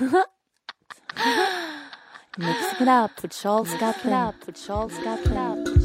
Mixing it up with Charles Gatlin. up up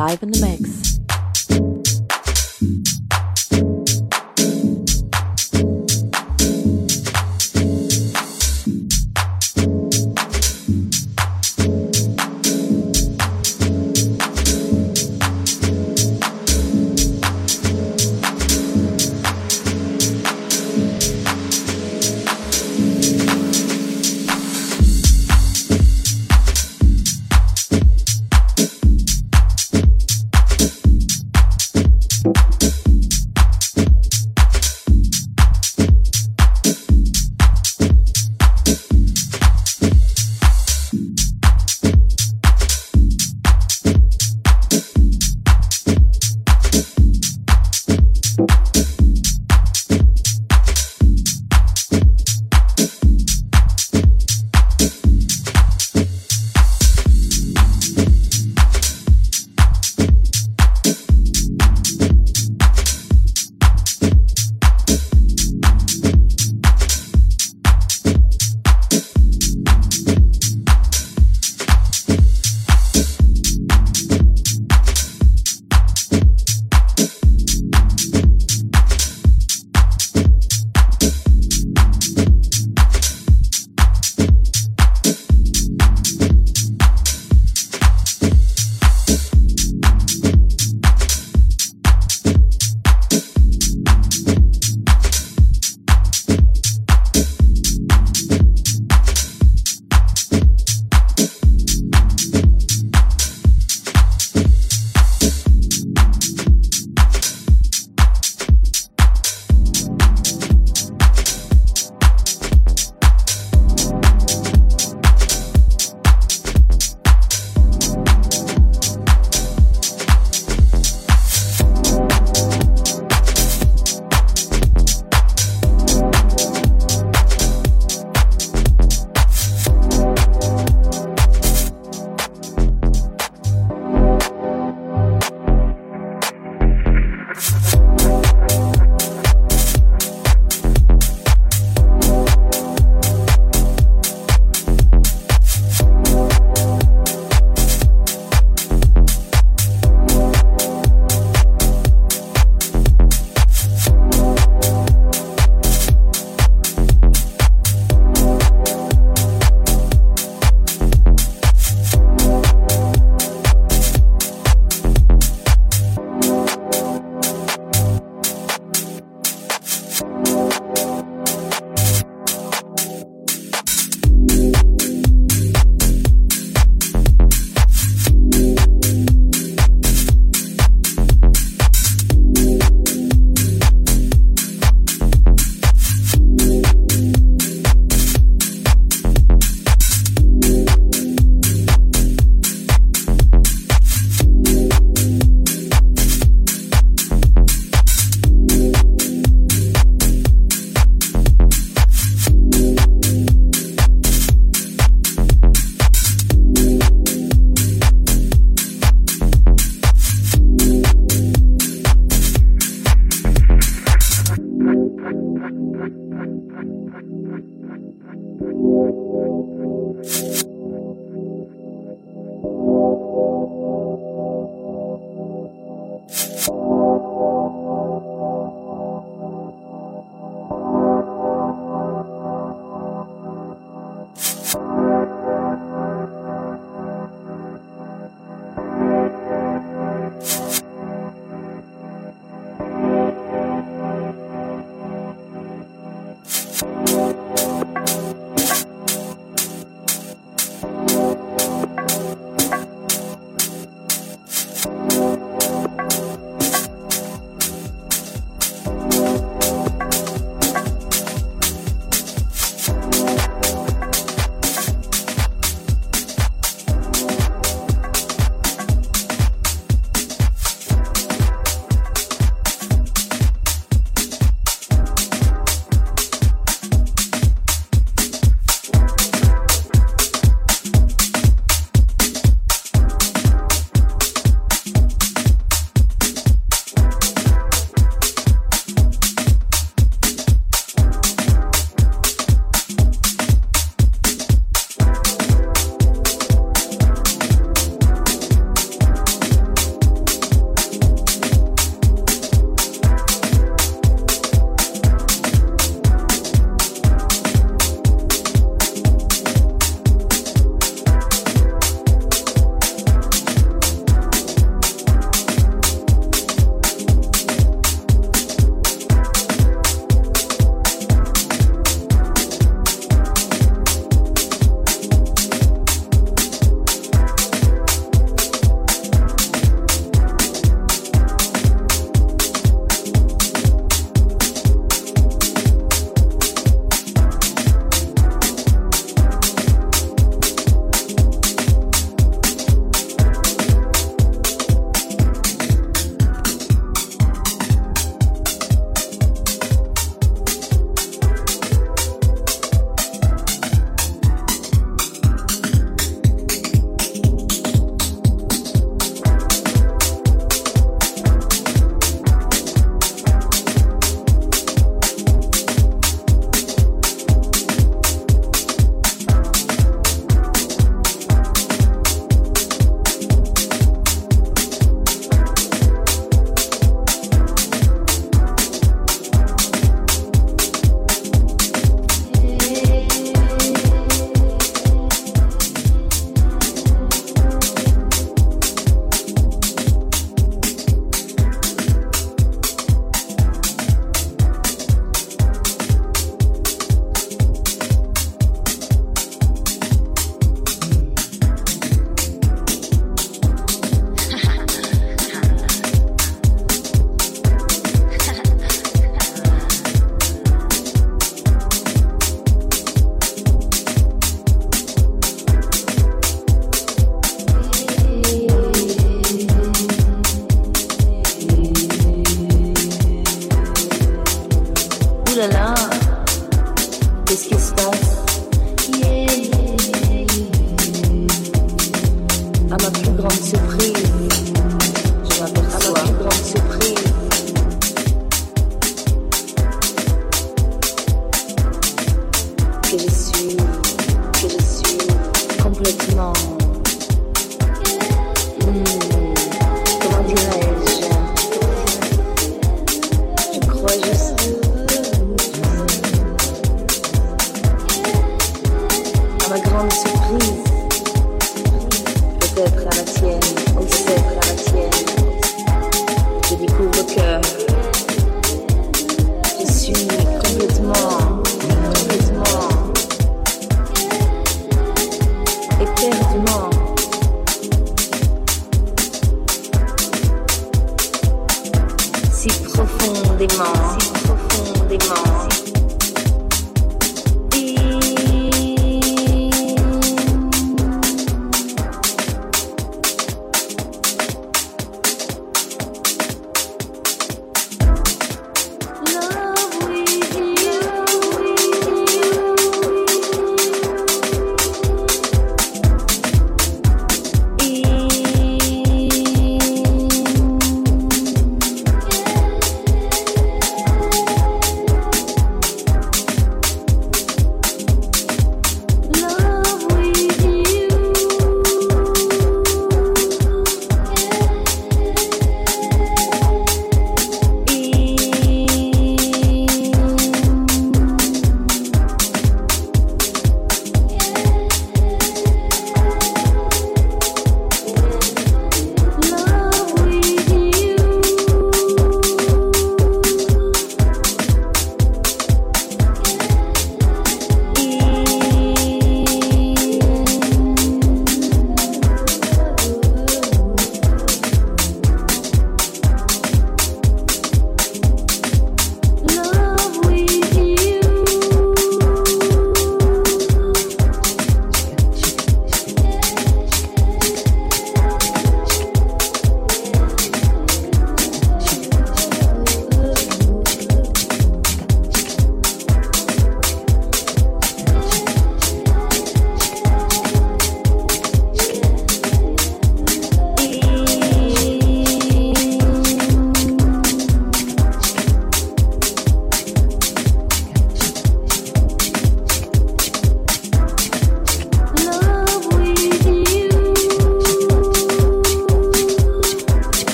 live in the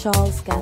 Charles Gatling.